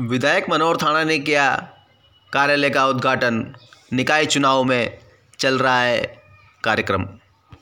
विधायक मनोहर थाना ने किया कार्यालय का उद्घाटन। निकाय चुनाव में चल रहा है कार्यक्रम।